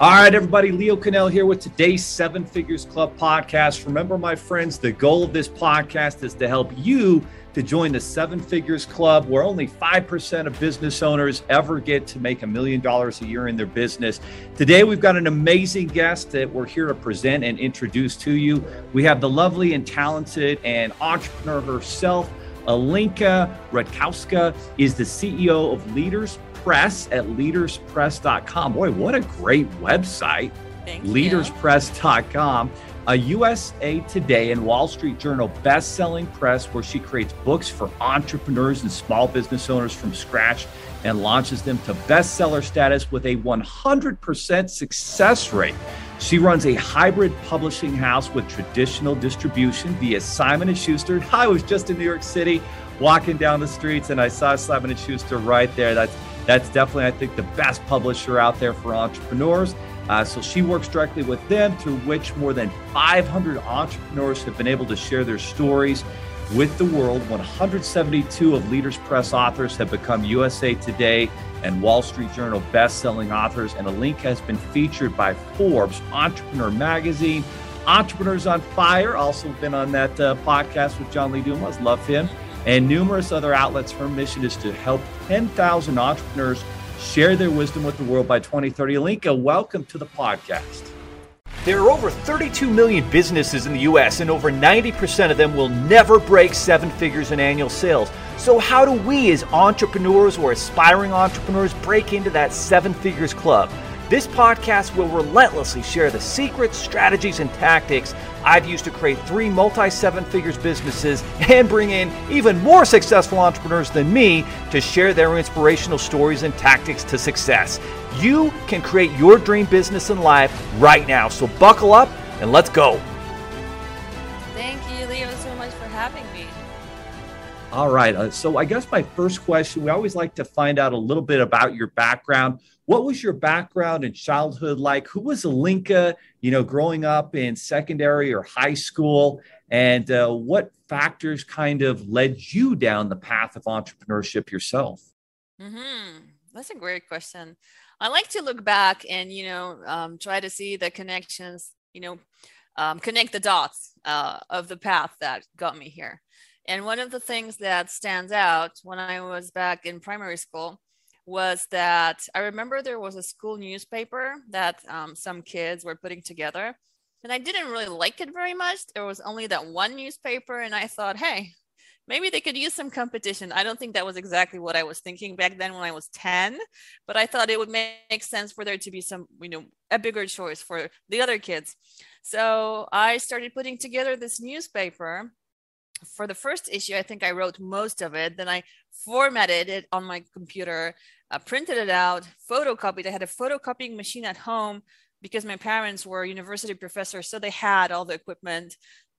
All right, everybody, Leo Cannell here with today's Seven Figures Club podcast. Remember, my friends, the goal of this podcast is to help you to join the Seven Figures Club, where only 5% of business owners ever get to make a million dollars a year in their business. Today, we've got an amazing guest that we're here to present and introduce to you. We have the lovely and talented and entrepreneur herself, Alinka Rutkowska, is the CEO of Leaders Press at leaderspress.com. Boy, what a great website. Thank leaderspress.com, a USA Today and Wall Street Journal best-selling press where she creates books for entrepreneurs and small business owners from scratch and launches them to bestseller status with a 100% success rate. She runs a hybrid publishing house with traditional distribution via Simon & Schuster. I was just in New York City walking down the streets and I saw Simon & Schuster right there. That's that's definitely, I think, the best publisher out there for entrepreneurs. Uh, so she works directly with them, through which more than 500 entrepreneurs have been able to share their stories with the world. 172 of Leaders Press authors have become USA Today and Wall Street Journal best-selling authors, and Alinka has been featured by Forbes, Entrepreneur Magazine, Entrepreneurs on Fire. Also been on that uh, podcast with John Lee Dumas. Love him and numerous other outlets. Her mission is to help 10,000 entrepreneurs share their wisdom with the world by 2030. Alinka, welcome to the podcast. There are over 32 million businesses in the US, and over 90% of them will never break seven figures in annual sales. So, how do we, as entrepreneurs or aspiring entrepreneurs, break into that seven figures club? This podcast will relentlessly share the secrets, strategies, and tactics I've used to create three multi seven figures businesses and bring in even more successful entrepreneurs than me to share their inspirational stories and tactics to success. You can create your dream business and life right now. So buckle up and let's go. Thank you, Leo, so much for having me. All right. Uh, so, I guess my first question we always like to find out a little bit about your background. What was your background and childhood like? Who was Alinka, you know, growing up in secondary or high school? And uh, what factors kind of led you down the path of entrepreneurship yourself? Mm-hmm. That's a great question. I like to look back and, you know, um, try to see the connections, you know, um, connect the dots uh, of the path that got me here. And one of the things that stands out when I was back in primary school was that I remember there was a school newspaper that um, some kids were putting together. And I didn't really like it very much. There was only that one newspaper, and I thought, hey, maybe they could use some competition. I don't think that was exactly what I was thinking back then when I was 10, but I thought it would make sense for there to be some, you know, a bigger choice for the other kids. So I started putting together this newspaper for the first issue, I think I wrote most of it. Then I formatted it on my computer, uh, printed it out, photocopied. I had a photocopying machine at home because my parents were university professors, so they had all the equipment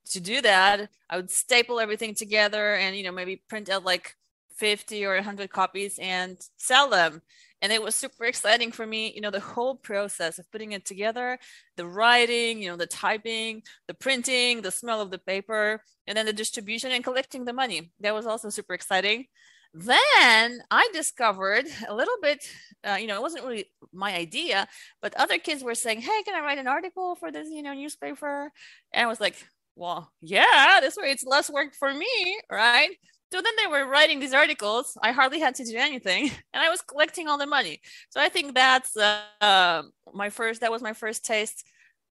to do that. I would staple everything together and you know maybe print out like 50 or 100 copies and sell them and it was super exciting for me you know the whole process of putting it together the writing you know the typing the printing the smell of the paper and then the distribution and collecting the money. That was also super exciting. Then i discovered a little bit uh, you know it wasn't really my idea but other kids were saying hey can i write an article for this you know newspaper? And i was like well yeah this way it's less work for me right so then they were writing these articles. I hardly had to do anything, and I was collecting all the money. So I think that's uh, my first. That was my first taste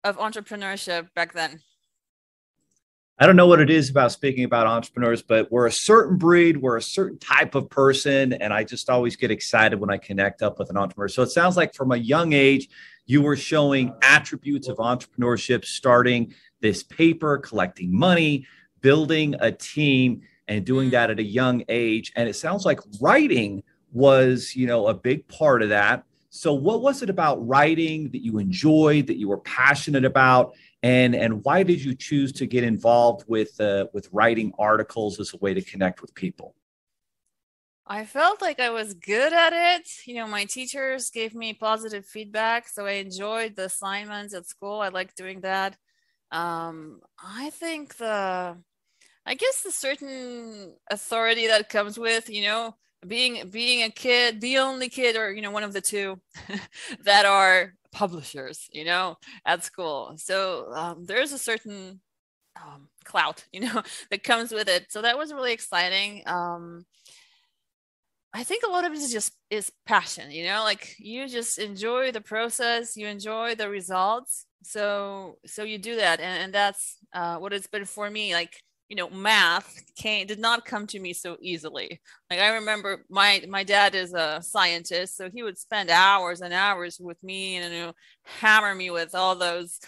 of entrepreneurship back then. I don't know what it is about speaking about entrepreneurs, but we're a certain breed, we're a certain type of person, and I just always get excited when I connect up with an entrepreneur. So it sounds like from a young age, you were showing attributes of entrepreneurship, starting this paper, collecting money, building a team and doing mm. that at a young age. And it sounds like writing was, you know, a big part of that. So what was it about writing that you enjoyed, that you were passionate about? And, and why did you choose to get involved with uh, with writing articles as a way to connect with people? I felt like I was good at it. You know, my teachers gave me positive feedback, so I enjoyed the assignments at school. I liked doing that. Um, I think the I guess the certain authority that comes with, you know, being being a kid the only kid or you know one of the two that are publishers you know at school. So um, there's a certain um, clout you know that comes with it. So that was really exciting. Um, i think a lot of it is just is passion you know like you just enjoy the process you enjoy the results. So so you do that and, and that's uh, what it's been for me like you know math came did not come to me so easily. Like i remember my my dad is a scientist so he would spend hours and hours with me and you know hammer me with all those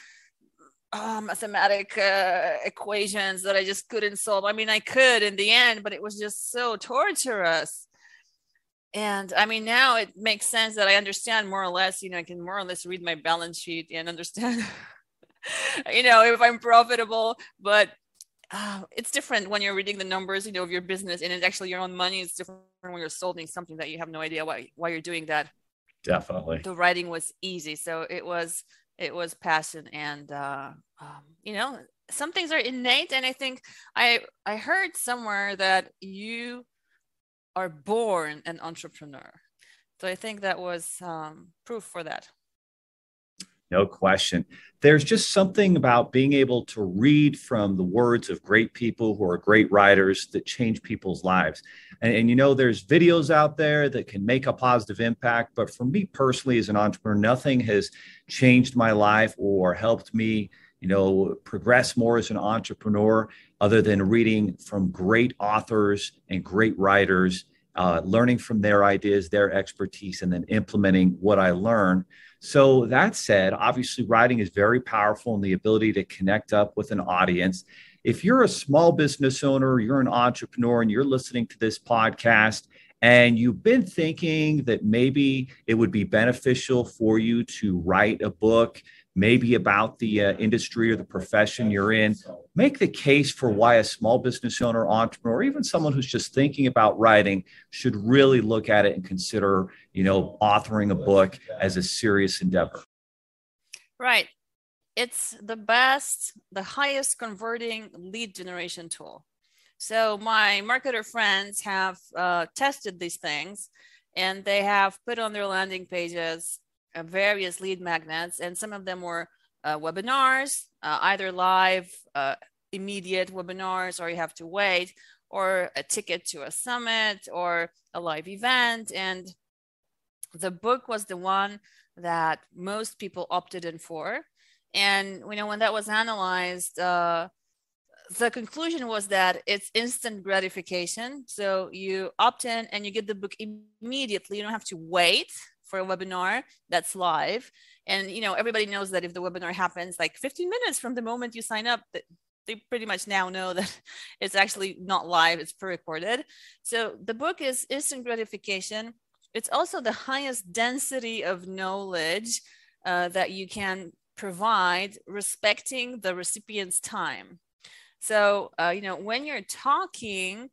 uh, mathematic uh, equations that i just couldn't solve. I mean i could in the end but it was just so torturous. And i mean now it makes sense that i understand more or less you know i can more or less read my balance sheet and understand you know if i'm profitable but uh, it's different when you're reading the numbers, you know, of your business, and it's actually your own money. It's different when you're solving something that you have no idea why why you're doing that. Definitely. The writing was easy, so it was it was passion, and uh, um, you know, some things are innate, and I think I I heard somewhere that you are born an entrepreneur. So I think that was um, proof for that. No question. There's just something about being able to read from the words of great people who are great writers that change people's lives. And, and, you know, there's videos out there that can make a positive impact. But for me personally, as an entrepreneur, nothing has changed my life or helped me, you know, progress more as an entrepreneur other than reading from great authors and great writers, uh, learning from their ideas, their expertise, and then implementing what I learn. So, that said, obviously, writing is very powerful in the ability to connect up with an audience. If you're a small business owner, you're an entrepreneur, and you're listening to this podcast, and you've been thinking that maybe it would be beneficial for you to write a book, maybe about the uh, industry or the profession you're in, make the case for why a small business owner, entrepreneur, or even someone who's just thinking about writing should really look at it and consider, you know, authoring a book as a serious endeavor. Right. It's the best, the highest converting lead generation tool. So my marketer friends have uh, tested these things and they have put on their landing pages uh, various lead magnets, and some of them were uh, webinars, uh, either live, uh, immediate webinars, or you have to wait, or a ticket to a summit or a live event. And the book was the one that most people opted in for. And you know when that was analyzed, uh, the conclusion was that it's instant gratification. So you opt in and you get the book immediately. You don't have to wait for a webinar that's live and you know everybody knows that if the webinar happens like 15 minutes from the moment you sign up they pretty much now know that it's actually not live it's pre-recorded so the book is instant gratification it's also the highest density of knowledge uh, that you can provide respecting the recipient's time. So uh, you know when you're talking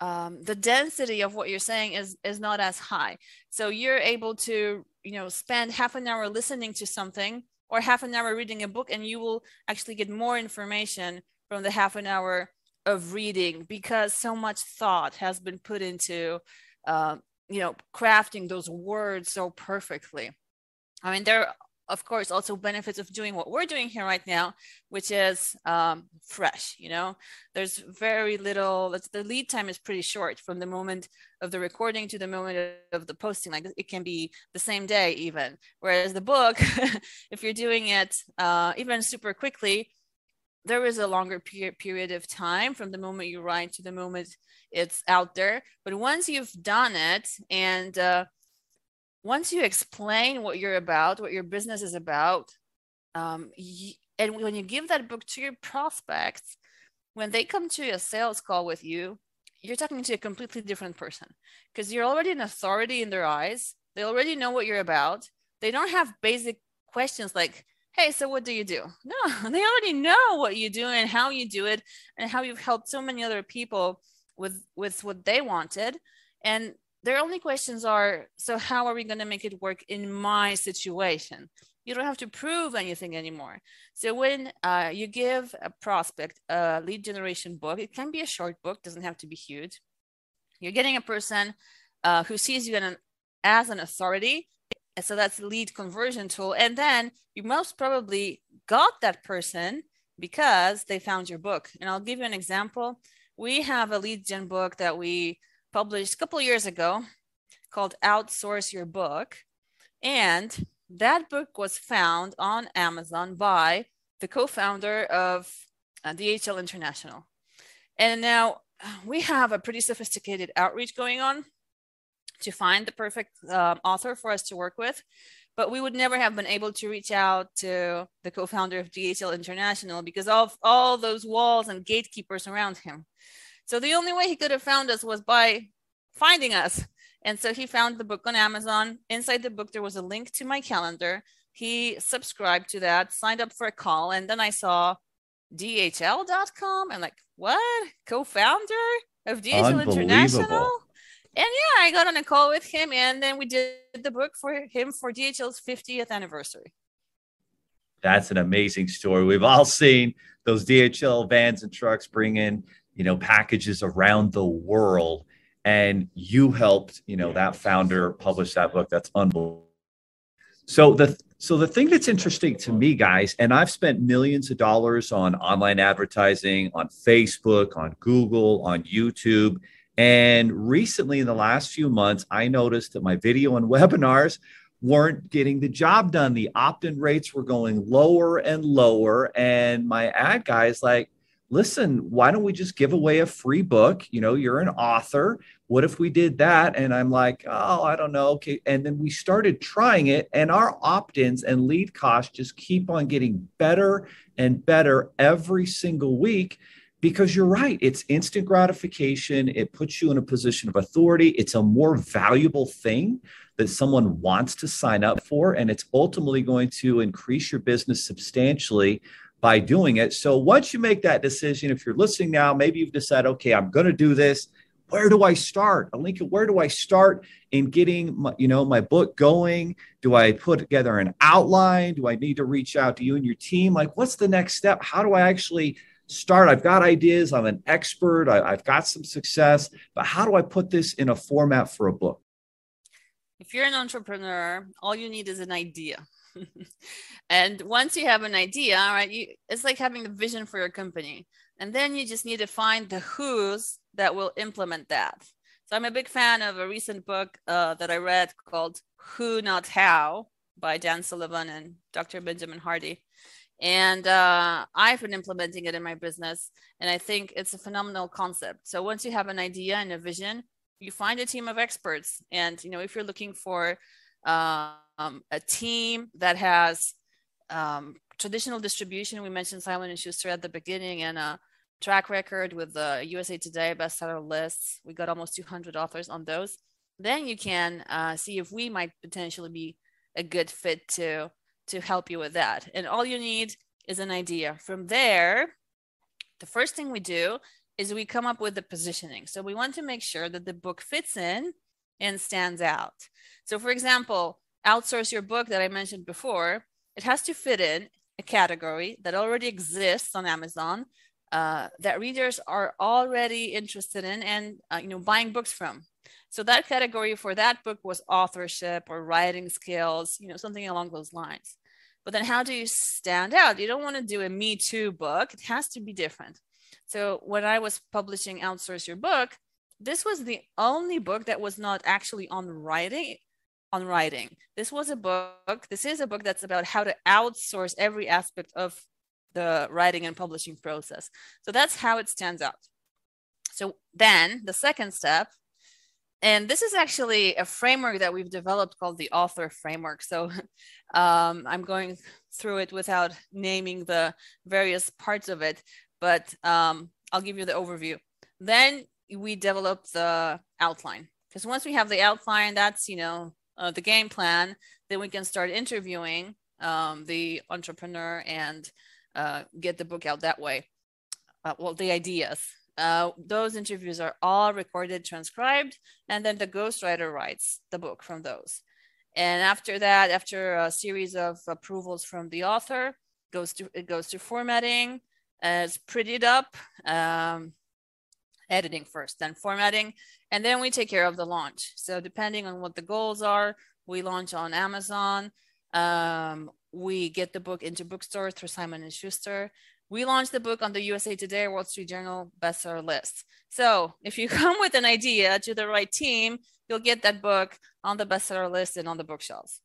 um, the density of what you're saying is is not as high. So you're able to you know spend half an hour listening to something or half an hour reading a book and you will actually get more information from the half an hour of reading because so much thought has been put into uh, you know crafting those words so perfectly. I mean there are of course also benefits of doing what we're doing here right now which is um, fresh you know? There's very little the lead time is pretty short from the moment of the recording to the moment of the posting like it can be the same day even. Whereas the book if you're doing it uh, even super quickly there is a longer period period of time from the moment you write to the moment it's out there but once you've done it and uh, once you explain what you're about, what your business is about, um, and when you give that book to your prospects, when they come to a sales call with you, you're talking to a completely different person because you're already an authority in their eyes. They already know what you're about. They don't have basic questions like, hey, so what do you do? No, they already know what you do and how you do it and how you've helped so many other people with with what they wanted. And their only questions are so how are we going to make it work in my situation you don't have to prove anything anymore so when uh, you give a prospect a lead generation book it can be a short book doesn't have to be huge You're getting a person uh, who sees you an, as an authority. And so that's the lead conversion tool. And then you most probably got that person because they found your book. And I'll give you an example. We have a lead gen book that we published a couple years ago called Outsource Your Book. And that book was found on Amazon by the co founder of uh, DHL International. And now we have a pretty sophisticated outreach going on to find the perfect um, author for us to work with. But we would never have been able to reach out to the co-founder of DHL International because of all those walls and gatekeepers around him. So the only way he could have found us was by finding us. And so he found the book on Amazon. Inside the book, there was a link to my calendar. He subscribed to that, signed up for a call, and then I saw DHL.com. and like, what? Co-founder of DHL International? And yeah, I got on a call with him, and then we did the book for him for DHL's 50th anniversary. That's an amazing story. We've all seen those DHL vans and trucks bring in, you know, packages around the world, and you helped, you know, that founder publish that book. That's unbelievable. So the so the thing that's interesting to me, guys, and I've spent millions of dollars on online advertising, on Facebook, on Google, on YouTube and recently, in the last few months, I noticed that my video and webinars weren't getting the job done. The opt in rates were going lower and lower. And my ad guy is like, listen, why don't we just give away a free book? You know, you're an author. What if we did that? And I'm like, oh, I don't know. Okay. And then we started trying it, and our opt ins and lead costs just keep on getting better and better every single week because you're right it's instant gratification it puts you in a position of authority it's a more valuable thing that someone wants to sign up for and it's ultimately going to increase your business substantially by doing it. So once you make that decision if you're listening now maybe you've decided okay i'm going to do this. Where do i start? Alinka where do i start in getting my, you know my book going? Do i put together an outline? Do i need to reach out to you and your team? Like what's the next step? How do i actually start. I've got ideas. I'm an expert. I, have got some success, but how do I put this in a format for a book? If you're an entrepreneur, all you need is an idea. and once you have an idea, right, you, it's like having a vision for your company. And then you just need to find the who's that will implement that. So I'm a big fan of a recent book uh, that I read called Who Not How by Dan Sullivan and Dr. Benjamin Hardy and uh, i've been implementing it in my business and i think it's a phenomenal concept. So once you have an idea and a vision you find a team of experts. And you know if you're looking for um, a team that has um, traditional distribution we mentioned simon and schuster at the beginning and a track record with the usa today bestseller lists we got almost 200 authors on those then you can uh, see if we might potentially be a good fit to to help you with that. And all you need is an idea. From there, the first thing we do is we come up with the positioning. So we want to make sure that the book fits in and stands out. So, for example, outsource your book that I mentioned before, it has to fit in a category that already exists on Amazon. Uh, that readers are already interested in and uh, you know buying books from so that category for that book was authorship or writing skills, you know, something along those lines. But then how do you stand out? You don't want to do a Me Too book. It has to be different. So when I was publishing Outsource Your Book, this was the only book that was not actually on writing on writing. This was a book, this is a book that's about how to outsource every aspect of the writing and publishing process. So that's how it stands out. So then the second step and this is actually a framework that we've developed called the author framework. So um, i'm going through it without naming the various parts of it but um, i'll give you the overview. Then we develop the outline because once we have the outline that's you know uh, the game plan then we can start interviewing um, the entrepreneur and uh, get the book out that way. Uh, well the ideas uh, those interviews are all recorded, transcribed, and then the ghostwriter writes the book from those. And after that, after a series of approvals from the author, goes to it goes to formatting, uh, it's prettied up, um, editing first, then formatting, and then we take care of the launch. So depending on what the goals are, we launch on Amazon. Um, we get the book into bookstores through Simon and Schuster. We launched the book on the USA Today Wall Street Journal bestseller list. So if you come with an idea to the right team, you'll get that book on the bestseller list and on the bookshelves.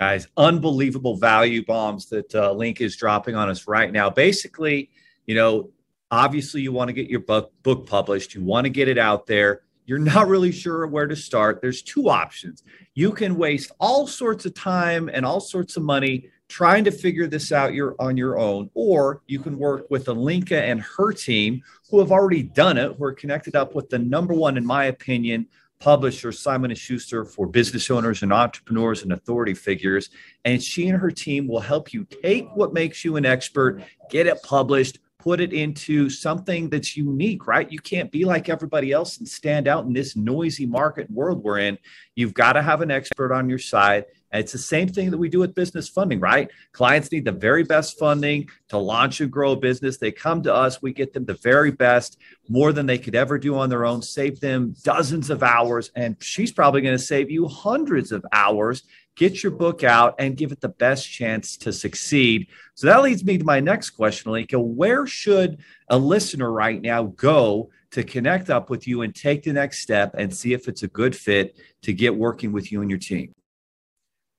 Guys, unbelievable value bombs that uh, Link is dropping on us right now. Basically, you know, obviously you want to get your book book published, you want to get it out there. You're not really sure where to start. There's two options. You can waste all sorts of time and all sorts of money trying to figure this out your, on your own, or you can work with Alinka and her team who have already done it, who are connected up with the number one, in my opinion, publisher Simon & Schuster for business owners and entrepreneurs and authority figures. And she and her team will help you take what makes you an expert, get it published, put it into something that's unique, right? You can't be like everybody else and stand out in this noisy market world we're in. You've got to have an expert on your side. And it's the same thing that we do with business funding, right? Clients need the very best funding to launch and grow a business. They come to us, we get them the very best, more than they could ever do on their own, save them dozens of hours. And she's probably going to save you hundreds of hours. Get your book out and give it the best chance to succeed. So that leads me to my next question, Alinka. Where should a listener right now go to connect up with you and take the next step and see if it's a good fit to get working with you and your team?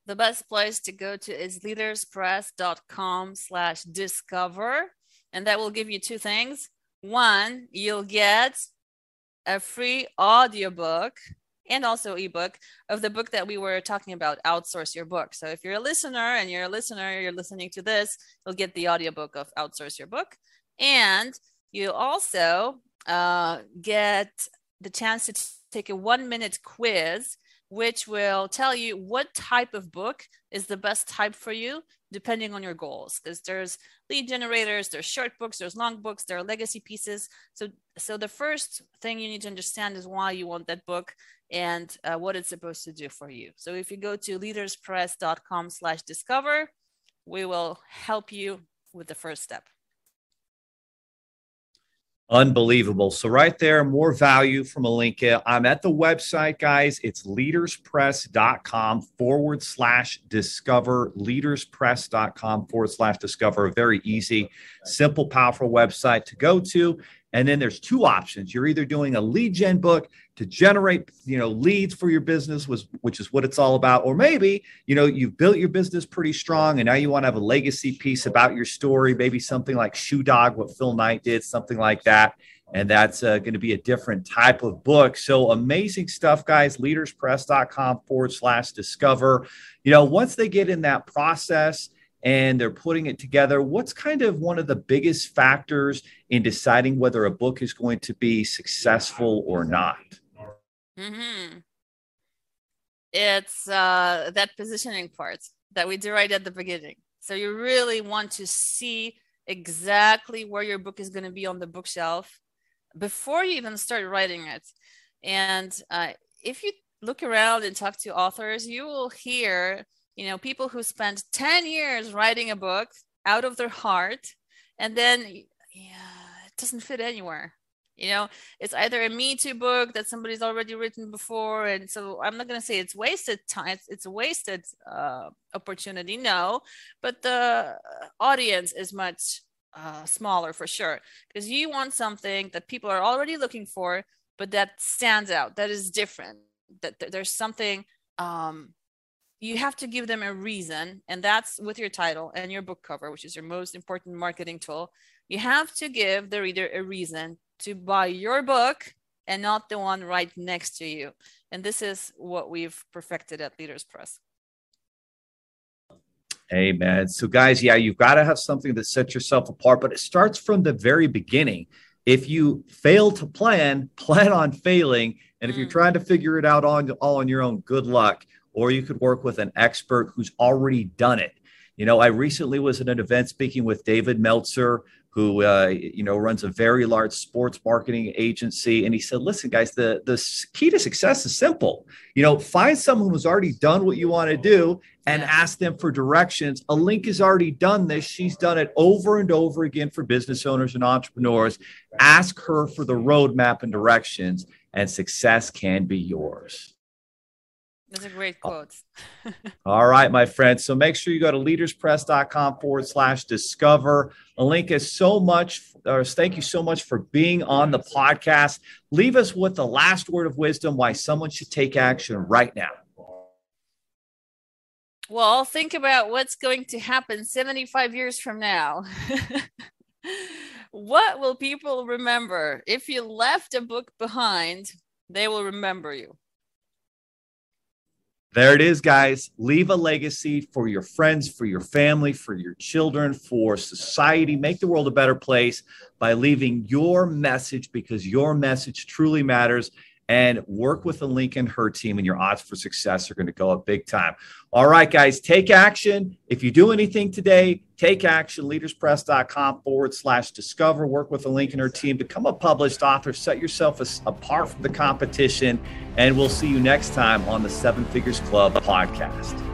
The best place to go to is leaderspress.com slash discover. And that will give you two things. One you'll get a free audiobook and also ebook of the book that we were talking about outsource your book. So if you're a listener and you're a listener you're listening to this you'll get the audiobook of outsource your book. And you also uh, get the chance to t- take a one minute quiz which will tell you what type of book is the best type for you depending on your goals because there's lead generators there's short books there's long books there are legacy pieces. So so the first thing you need to understand is why you want that book and uh, what it's supposed to do for you. So if you go to leaderspress.com slash discover we will help you with the first step Unbelievable. So, right there, more value from Alinka. I'm at the website, guys. It's leaderspress.com forward slash discover. Leaderspress.com forward slash discover. Very easy, simple, powerful website to go to. And then there's two options. You're either doing a lead gen book to generate, you know, leads for your business, was which is what it's all about, or maybe, you know, you've built your business pretty strong and now you want to have a legacy piece about your story, maybe something like Shoe Dog, what Phil Knight did, something like that. And that's uh, going to be a different type of book. So amazing stuff, guys. Leaderspress.com forward slash discover. You know, once they get in that process, and they're putting it together. What's kind of one of the biggest factors in deciding whether a book is going to be successful or not? Mm-hmm. It's uh, that positioning part that we do right at the beginning. So you really want to see exactly where your book is going to be on the bookshelf before you even start writing it. And uh, if you look around and talk to authors, you will hear you know people who spend 10 years writing a book out of their heart and then yeah it doesn't fit anywhere. You know it's either a me too book that somebody's already written before and so i'm not going to say it's wasted time it's, it's a wasted uh, opportunity no but the audience is much uh, smaller for sure because you want something that people are already looking for but that stands out that is different that, that there's something um, you have to give them a reason and that's with your title and your book cover which is your most important marketing tool you have to give the reader a reason to buy your book and not the one right next to you and this is what we've perfected at leaders press amen. So guys, yeah, you've got to have something that sets yourself apart, but it starts from the very beginning. If you fail to plan, plan on failing. And if mm. you're trying to figure it out on all on your own, good luck or you could work with an expert who's already done it. You know, I recently was at an event speaking with David Meltzer, who uh, you know runs a very large sports marketing agency, and he said, "Listen, guys, the the key to success is simple. You know, find someone who's already done what you want to do, and ask them for directions. Alinka has already done this; she's done it over and over again for business owners and entrepreneurs. Ask her for the roadmap and directions, and success can be yours." That's a great oh. quote. All right, my friends. So make sure you go to leaderspress.com forward slash discover. Alinka, so much, or thank you so much for being on the podcast. Leave us with the last word of wisdom why someone should take action right now. Well, think about what's going to happen 75 years from now. what will people remember? If you left a book behind, they will remember you. There it is, guys. Leave a legacy for your friends, for your family, for your children, for society. Make the world a better place by leaving your message because your message truly matters and work with the link Lincoln her team, and your odds for success are going to go up big time. All right, guys, take action. If you do anything today, take action. Leaderspress.com forward slash discover. Work with the link Lincoln her team. Become a published author. Set yourself apart from the competition. And we'll see you next time on the Seven Figures Club podcast.